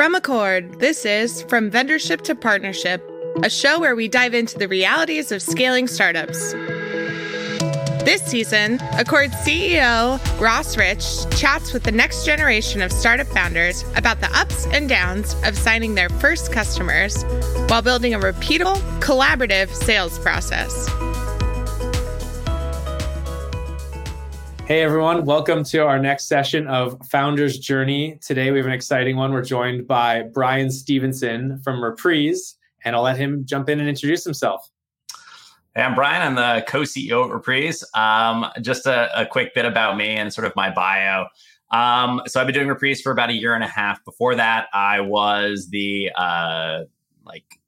From Accord, this is From Vendorship to Partnership, a show where we dive into the realities of scaling startups. This season, Accord CEO Ross Rich chats with the next generation of startup founders about the ups and downs of signing their first customers while building a repeatable, collaborative sales process. Hey everyone, welcome to our next session of Founders Journey. Today we have an exciting one. We're joined by Bryan Stevenson from Reprise, and I'll let him jump in and introduce himself. Hey, I'm Bryan. I'm the co-CEO of Reprise. Um, just a, a, quick bit about me and sort of my bio. Um, so I've been doing Reprise for about a year and a half. Before that, I was the uh, like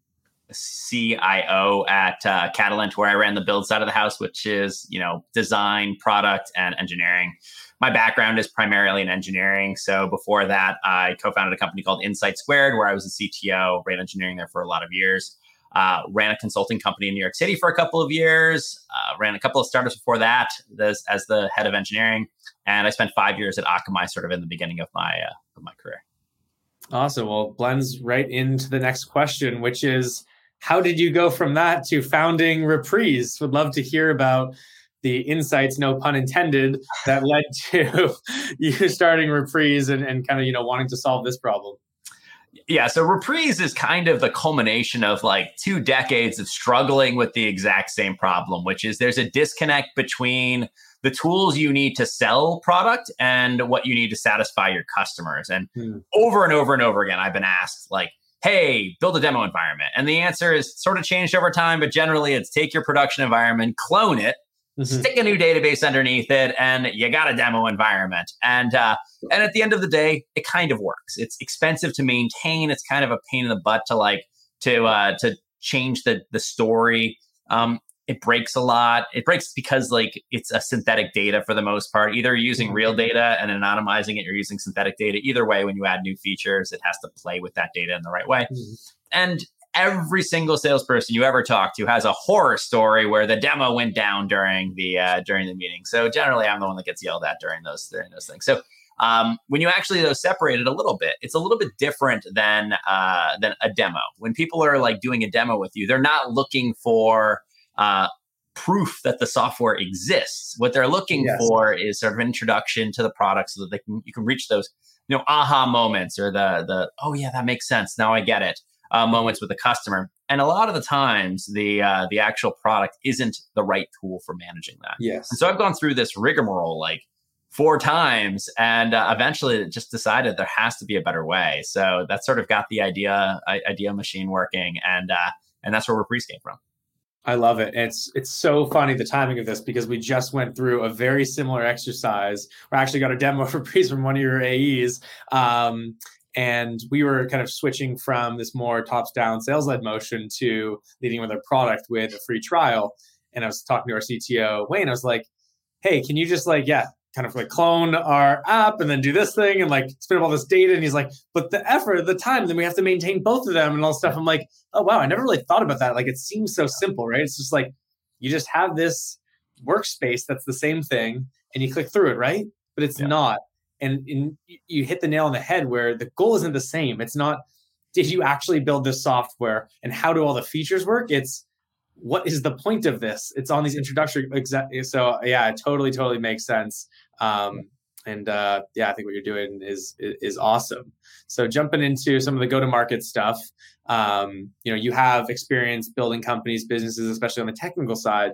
CIO at uh, Catalant, where I ran the build side of the house, which is you know design, product, and engineering. My background is primarily in engineering. So before that, I co-founded a company called Insight Squared, where I was a CTO, ran engineering there for a lot of years. Uh, ran a consulting company in New York City for a couple of years. Uh, ran a couple of startups before that as, as the head of engineering, and I spent five years at Akamai, sort of in the beginning of my uh, of my career. Awesome. Well, blends right into the next question, which is how did you go from that to founding Reprise? Would love to hear about the insights, no pun intended, that led to you starting Reprise and, and kind of, you know, wanting to solve this problem. Yeah, so Reprise is kind of the culmination of like two decades of struggling with the exact same problem, which is there's a disconnect between the tools you need to sell product and what you need to satisfy your customers. And hmm. over and over and over again, I've been asked, like, hey, build a demo environment? And the answer is sort of changed over time, but generally it's take your production environment, clone it, mm-hmm. stick a new database underneath it, and you got a demo environment. And uh, and at the end of the day, it kind of works. It's expensive to maintain. It's kind of a pain in the butt to like to uh, to change the the story. Um, it breaks a lot. It breaks because like it's a synthetic data for the most part. Either using mm-hmm. real data and anonymizing it, you're using synthetic data. Either way, when you add new features, it has to play with that data in the right way. Mm-hmm. And every single salesperson you ever talk to has a horror story where the demo went down during the uh, during the meeting. So generally, I'm the one that gets yelled at during those during those things. So um, when you actually though separate it a little bit, it's a little bit different than uh, than a demo. When people are like doing a demo with you, they're not looking for uh, proof that the software exists. What they're looking yes. for is sort of an introduction to the product so that they can you can reach those you know aha moments or the the oh yeah that makes sense now I get it uh, moments with the customer. And a lot of the times the uh, the actual product isn't the right tool for managing that. Yes. And so I've gone through this rigmarole like four times and uh, eventually just decided there has to be a better way. So that sort of got the idea idea machine working and uh, and that's where Reprise came from. I love it. It's it's so funny the timing of this because we just went through a very similar exercise. We actually got a demo for Breeze from one of your AEs, um, and we were kind of switching from this more tops down sales led motion to leading with a product with a free trial. And I was talking to our CTO Wayne. I was like, "Hey, can you just like yeah, kind of like clone our app and then do this thing and like spin up all this data. And he's like, but the effort, the time, then we have to maintain both of them and all stuff. I'm like, oh wow, I never really thought about that. Like it seems so simple, right? It's just like you just have this workspace that's the same thing and you click through it, right? But it's yeah. not. And, and you hit the nail on the head where the goal isn't the same. It's not did you actually build this software and how do all the features work? It's what is the point of this? It's on these introductory exactly. So yeah, it totally, totally makes sense. Um, and uh, yeah, I think what you're doing is, is awesome. So jumping into some of the go-to-market stuff, um, you know, you have experience building companies, businesses, especially on the technical side.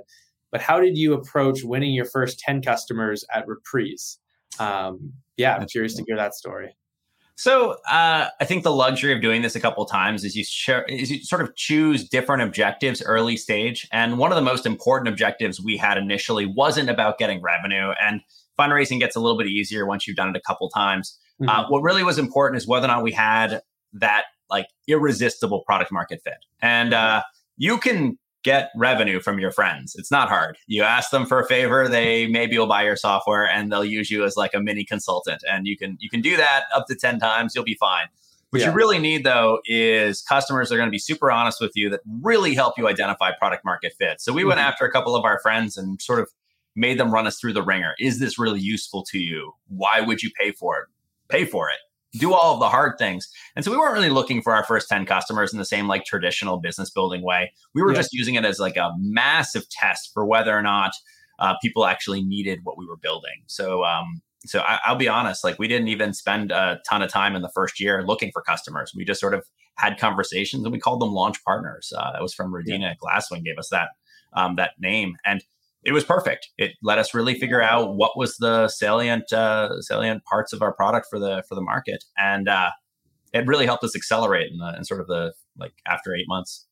But how did you approach winning your first ten customers at Reprise? Um, yeah, I'm curious to hear that story. So uh, I think the luxury of doing this a couple times is you share, is you sort of choose different objectives early stage. And one of the most important objectives we had initially wasn't about getting revenue. And fundraising gets a little bit easier once you've done it a couple times. Mm-hmm. Uh, what really was important is whether or not we had that like irresistible product market fit. And uh, you can get revenue from your friends. It's not hard. You ask them for a favor, they maybe will buy your software and they'll use you as like a mini consultant. And you can you can do that up to 10 times, you'll be fine. What yeah. you really need though is customers that are going to be super honest with you that really help you identify product market fit. So we mm-hmm. went after a couple of our friends and sort of made them run us through the wringer. Is this really useful to you? Why would you pay for it? Pay for it. Do all of the hard things. And so we weren't really looking for our first 10 customers in the same like traditional business building way. We were yeah. just using it as like a massive test for whether or not uh, people actually needed what we were building. So, um, so I, will be honest, like we didn't even spend a ton of time in the first year looking for customers. We just sort of had conversations and we called them launch partners. Uh, that was from Rudina yeah. Glasswing gave us that um, that name, and it was perfect. It let us really figure out what was the salient uh, salient parts of our product for the for the market, and uh, it really helped us accelerate in, the, in sort of the like after eight months.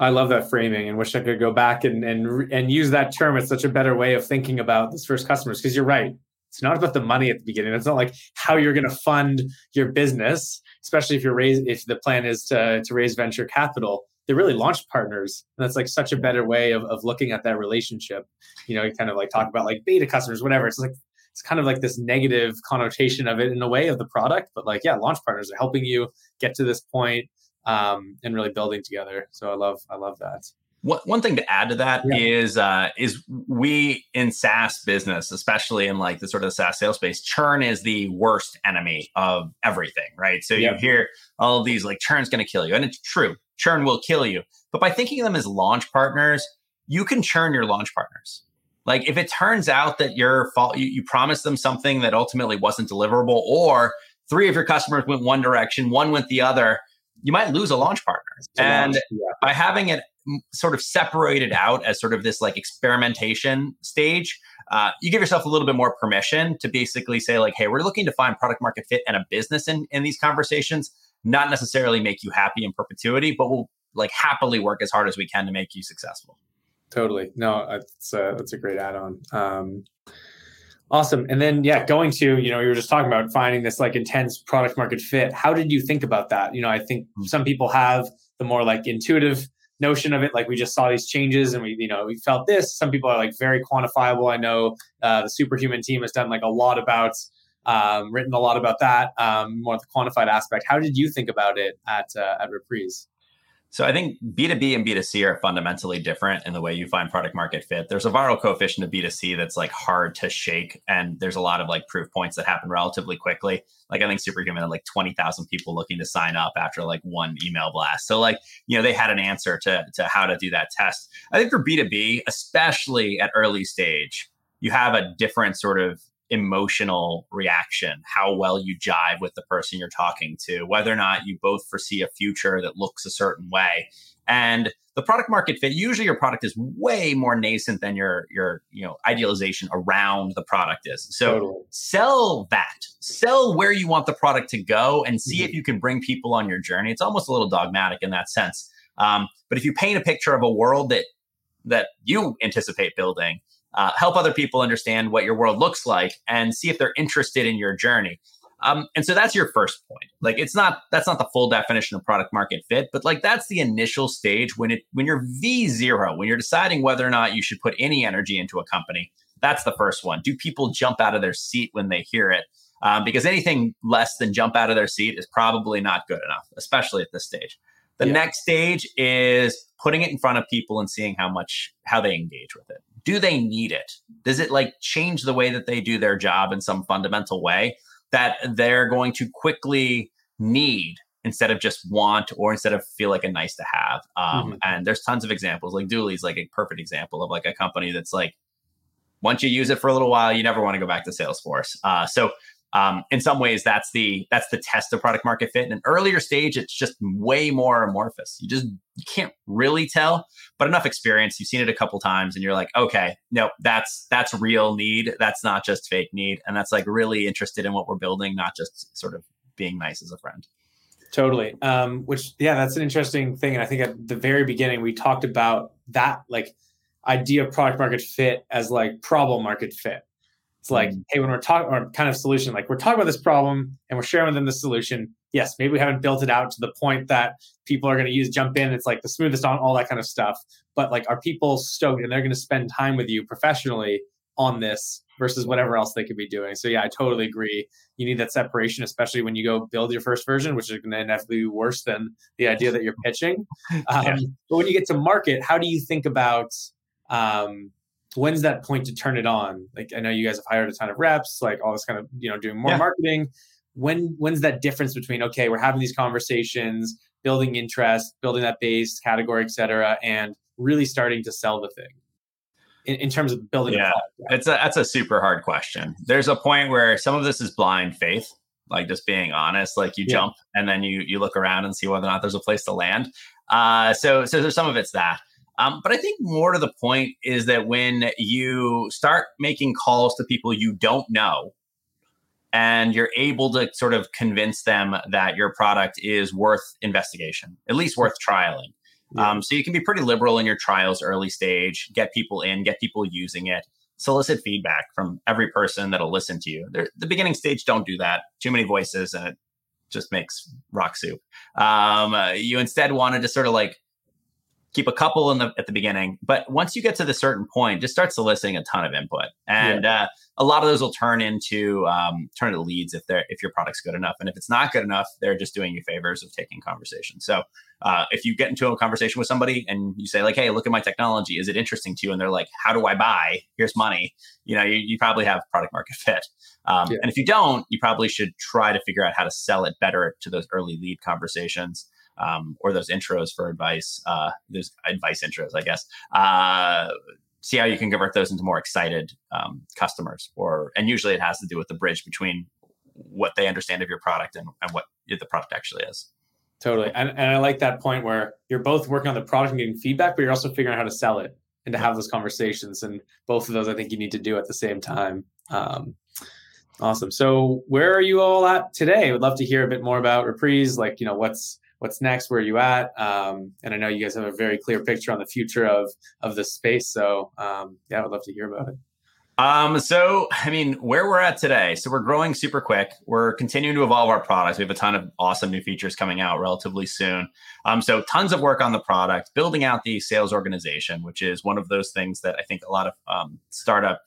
I love that framing and wish I could go back and and and use that term. It's such a better way of thinking about this first customers because you're right. It's not about the money at the beginning. It's not like how you're going to fund your business, especially if you're raise if the plan is to to raise venture capital they're really launch partners. And that's like such a better way of, of looking at that relationship. You know, you kind of like talk about like beta customers, whatever. It's like it's kind of like this negative connotation of it in a way of the product, but like yeah, launch partners are helping you get to this point, um, and really building together. So I love I love that. One, one thing to add to that yeah. is uh, is we in SaaS business, especially in like the sort of SaaS sales space, churn is the worst enemy of everything, right? So yeah. you hear all of these like churn's going to kill you, and it's true churn will kill you. But by thinking of them as launch partners, you can churn your launch partners. Like if it turns out that your fault, you, you promised them something that ultimately wasn't deliverable, or three of your customers went one direction, one went the other, you might lose a launch partner. A and launch, yeah. by having it sort of separated out as sort of this like experimentation stage, uh, you give yourself a little bit more permission to basically say like, hey, we're looking to find product market fit and a business in, in these conversations not necessarily make you happy in perpetuity, but we'll like happily work as hard as we can to make you successful. Totally. No, that's a, that's a great add-on. Um, awesome. And then, yeah, going to, you know, you were just talking about finding this like intense product market fit. How did you think about that? You know, I think hmm. some people have the more like intuitive notion of it. Like we just saw these changes and we, you know, we felt this. Some people are like very quantifiable. I know uh, the superhuman team has done like a lot about um, written a lot about that, um, more of the quantified aspect. How did you think about it at uh, at Reprise? So I think B2B and B2C are fundamentally different in the way you find product market fit. There's a viral coefficient of B2C that's like hard to shake. And there's a lot of like proof points that happen relatively quickly. Like I think Superhuman had like 20,000 people looking to sign up after like one email blast. So like, you know, they had an answer to, to how to do that test. I think for B2B, especially at early stage, you have a different sort of emotional reaction, how well you jive with the person you're talking to, whether or not you both foresee a future that looks a certain way. And the product market fit, usually your product is way more nascent than your your you know idealization around the product is. So totally. sell that. Sell where you want the product to go and see mm-hmm. if you can bring people on your journey. It's almost a little dogmatic in that sense. Um, but if you paint a picture of a world that that you anticipate building uh, help other people understand what your world looks like and see if they're interested in your journey. Um, and so that's your first point. Like it's not that's not the full definition of product market fit but like that's the initial stage when it when you're v0 when you're deciding whether or not you should put any energy into a company. That's the first one. Do people jump out of their seat when they hear it? Um, because anything less than jump out of their seat is probably not good enough especially at this stage the yeah. next stage is putting it in front of people and seeing how much how they engage with it do they need it? Does it like change the way that they do their job in some fundamental way that they're going to quickly need instead of just want or instead of feel like a nice to have? Um, mm-hmm. And there's tons of examples. Like Dooly's like a perfect example of like a company that's like, once you use it for a little while, you never want to go back to Salesforce. Uh, so um, in some ways that's the that's the test of product market fit. In an earlier stage it's just way more amorphous. You just you can't really tell but enough experience. You've seen it a couple times and you're like okay no that's that's real need. That's not just fake need. And that's like really interested in what we're building not just sort of being nice as a friend. Totally. Um, which yeah that's an interesting thing. And i think at the very beginning we talked about that like idea of product market fit as like problem market fit it's like, mm-hmm. hey, when we're talking or kind of solution, like we're talking about this problem and we're sharing with them the solution. Yes, maybe we haven't built it out to the point that people are going to use jump in. It's like the smoothest on all that kind of stuff. But like, are people stoked and they're going to spend time with you professionally on this versus whatever else they could be doing? So yeah, I totally agree. You need that separation, especially when you go build your first version, which is going to inevitably be worse than the idea that you're pitching. Um, yeah. But when you get to market, how do you think about um, when's that point to turn it on? Like I know you guys have hired a ton of reps, like all this kind of you know doing more yeah. marketing. when when's that difference between okay, we're having these conversations, building interest, building that base category, et cetera, and really starting to sell the thing in, in terms of building yeah, it's a that's a super hard question. There's a point where some of this is blind faith, like just being honest. Like you yeah. jump and then you you look around and see whether or not there's a place to land. Uh, so so there's some of it's that. Um, but I think more to the point is that when you start making calls to people you don't know, and you're able to sort of convince them that your product is worth investigation, at least worth trialing. Yeah. Um, so you can be pretty liberal in your trials early stage, get people in, get people using it, solicit feedback from every person that'll listen to you. They're, the beginning stage, don't do that. Too many voices and it just makes rock soup. Um, uh, you instead wanted to sort of like keep a couple in the at the beginning, but once you get to the certain point, just start soliciting a ton of input. And yeah. uh, a lot of those will turn into um, turn into leads if they're if your product's good enough, and if it's not good enough, they're just doing you favors of taking conversation. So uh, if you get into a conversation with somebody and you say like, "Hey, look at my technology. Is it interesting to you?" and they're like, "How do I buy? Here's money." You know, you, you probably have product market fit. Um, yeah. And if you don't, you probably should try to figure out how to sell it better to those early lead conversations. Um, or those intros for advice, uh, those advice intros, I guess, uh, see how you can convert those into more excited um, customers or and usually it has to do with the bridge between what they understand of your product and, and what the product actually is. Totally and, and i like that point where you're both working on the product and getting feedback but you're also figuring out how to sell it and to have those conversations and both of those i think you need to do at the same time um, awesome. So where are you all at today? I would love to hear a bit more about reprise like you know what's what's next, where are you at? Um, and I know you guys have a very clear picture on the future of of the space. So um, yeah, I would love to hear about it. Um, so I mean, where we're at today, so we're growing super quick. We're continuing to evolve our products. We have a ton of awesome new features coming out relatively soon. Um, so tons of work on the product, building out the sales organization, which is one of those things that I think a lot of um, startup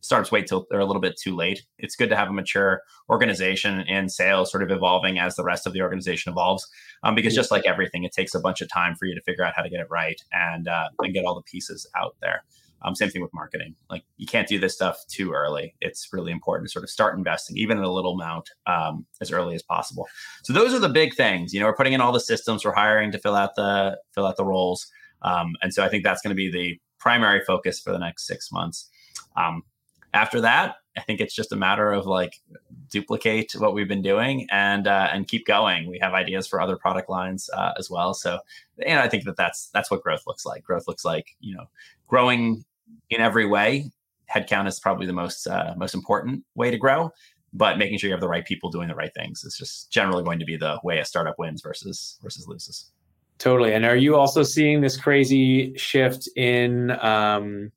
startups wait till they're a little bit too late. It's good to have a mature organization and sales sort of evolving as the rest of the organization evolves. Um, because just like everything, it takes a bunch of time for you to figure out how to get it right and uh, and get all the pieces out there. Um, same thing with marketing. Like you can't do this stuff too early. It's really important to sort of start investing, even in a little amount, um, as early as possible. So those are the big things. You know, we're putting in all the systems. We're hiring to fill out the fill out the roles. Um, and so I think that's going to be the primary focus for the next six months. After that, I think it's just a matter of like duplicate what we've been doing and uh, and keep going. We have ideas for other product lines uh, as well. So, and I think that that's that's what growth looks like. Growth looks like you know growing in every way. Headcount is probably the most uh, most important way to grow, but making sure you have the right people doing the right things is just generally going to be the way a startup wins versus versus loses. Totally. And are you also seeing this crazy shift in um,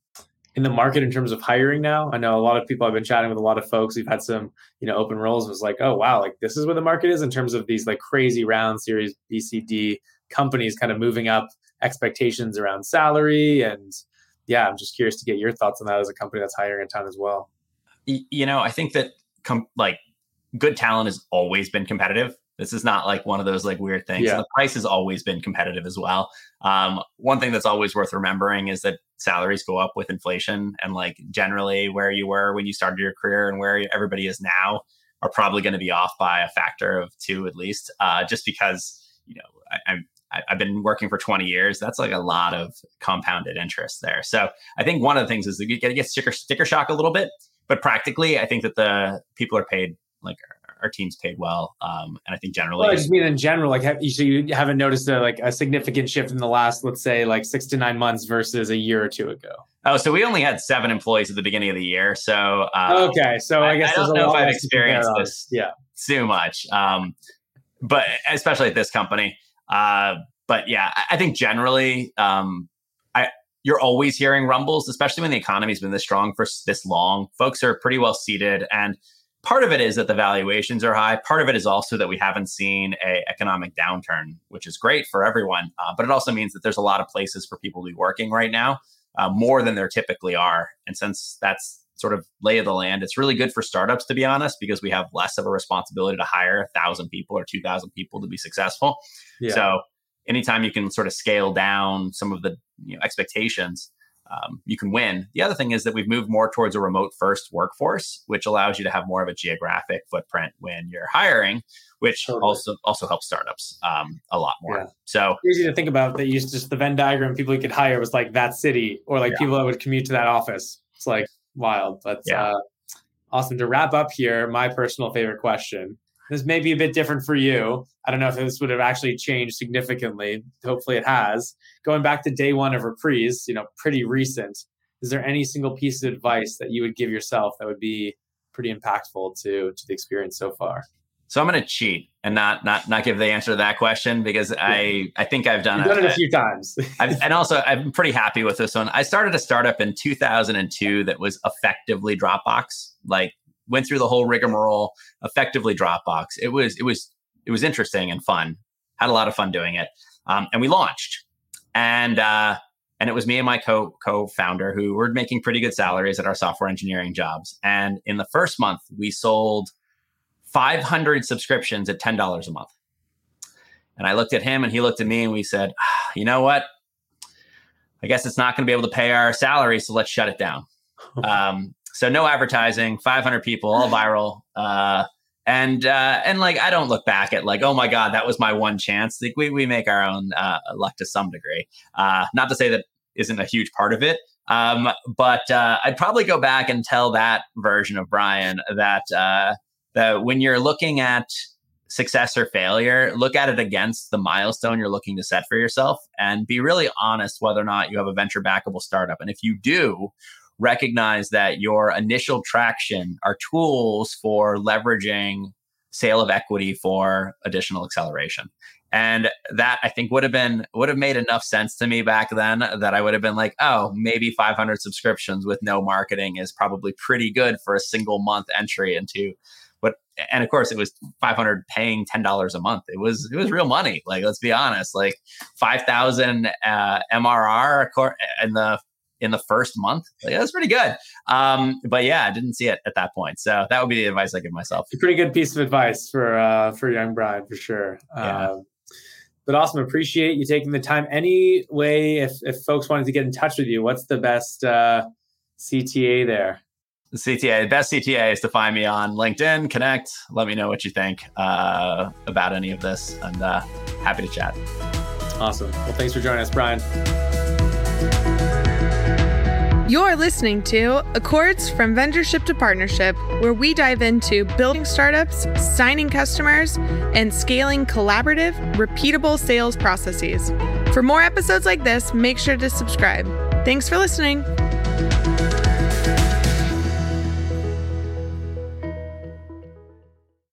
in the market in terms of hiring now? I know a lot of people I've been chatting with a lot of folks who've had some, you know, open roles was like, oh wow, like this is where the market is in terms of these like crazy round series BCD companies kind of moving up expectations around salary and yeah, I'm just curious to get your thoughts on that as a company that's hiring a ton as well. You know, I think that com- like good talent has always been competitive. This is not like one of those like weird things. Yeah. The price has always been competitive as well. Um, one thing that's always worth remembering is that salaries go up with inflation, and like generally where you were when you started your career and where everybody is now are probably going to be off by a factor of two at least. Uh, just because you know I, I'm I've been working for 20 years. That's like a lot of compounded interest there. So I think one of the things is that you get to get sticker sticker shock a little bit, but practically, I think that the people are paid our team's paid well. Um, and I think generally, well, I just mean in general, like have, so you haven't noticed a, like a significant shift in the last, let's say, like six to nine months versus a year or two ago. Oh, so we only had seven employees at the beginning of the year. So uh, okay, so I, I guess I don't know if I've experienced this yeah too much, um, but especially at this company. Uh, but yeah, I think generally, um, I you're always hearing rumbles, especially when the economy's been this strong for this long. Folks are pretty well seated and part of it is that the valuations are high. Part of it is also that we haven't seen a economic downturn, which is great for everyone. Uh, but it also means that there's a lot of places for people to be working right now, uh, more than there typically are. And since that's sort of lay of the land, it's really good for startups to be honest, because we have less of a responsibility to hire a thousand people or two thousand people to be successful. Yeah. So anytime you can sort of scale down some of the you know, expectations um, you can win. The other thing is that we've moved more towards a remote first workforce, which allows you to have more of a geographic footprint when you're hiring, which totally. also also helps startups um, a lot more. Yeah. So easy to think about that. Used just the Venn diagram people you could hire was like that city or like yeah. people that would commute to that office. It's like wild, but yeah. Uh, awesome. To wrap up here, my personal favorite question. This may be a bit different for you. I don't know if this would have actually changed significantly. Hopefully, it has. Going back to day one of Reprise, you know, pretty recent. Is there any single piece of advice that you would give yourself that would be pretty impactful to to the experience so far? So I'm going to cheat and not not not give the answer to that question because I I think I've done, You've done it a few times. and also I'm pretty happy with this one. I started a startup in 2002 that was effectively Dropbox. Like went through the whole rigmarole, effectively Dropbox. It was it was it was interesting and fun. Had a lot of fun doing it, um, and we launched. And uh, and it was me and my co co founder who were making pretty good salaries at our software engineering jobs. And in the first month, we sold 500 subscriptions at $10 a month. And I looked at him and he looked at me and we said, ah, you know what? I guess it's not going to be able to pay our salary, so let's shut it down. um, so no advertising, 500 people, all viral. Uh, and uh, and like I don't look back at like oh my god that was my one chance. Like we we make our own uh, luck to some degree. Uh, not to say that isn't a huge part of it, um, but uh, I'd probably go back and tell that version of Bryan that uh, that when you're looking at success or failure, look at it against the milestone you're looking to set for yourself and be really honest whether or not you have a venture backable startup. And if you do, recognize that your initial traction are tools for leveraging sale of equity for additional acceleration. And that I think would have been would have made enough sense to me back then that I would have been like, oh, maybe 500 subscriptions with no marketing is probably pretty good for a single month entry into but and of course it was 500 paying $10 a month it was it was real money like let's be honest like 5000 uh, mrr in the in the first month like, that's pretty good um, but yeah i didn't see it at that point so that would be the advice i give myself a pretty good piece of advice for uh, for young bryan for sure yeah. Uh, but awesome appreciate you taking the time any way if, if folks wanted to get in touch with you what's the best uh, cta there the CTA, the best CTA is to find me on LinkedIn, connect, let me know what you think uh, about any of this, and uh, happy to chat. Awesome. Well, thanks for joining us, Bryan. You're listening to Accords from Vendorship to Partnership, where we dive into building startups, signing customers, and scaling collaborative, repeatable sales processes. For more episodes like this, make sure to subscribe. Thanks for listening.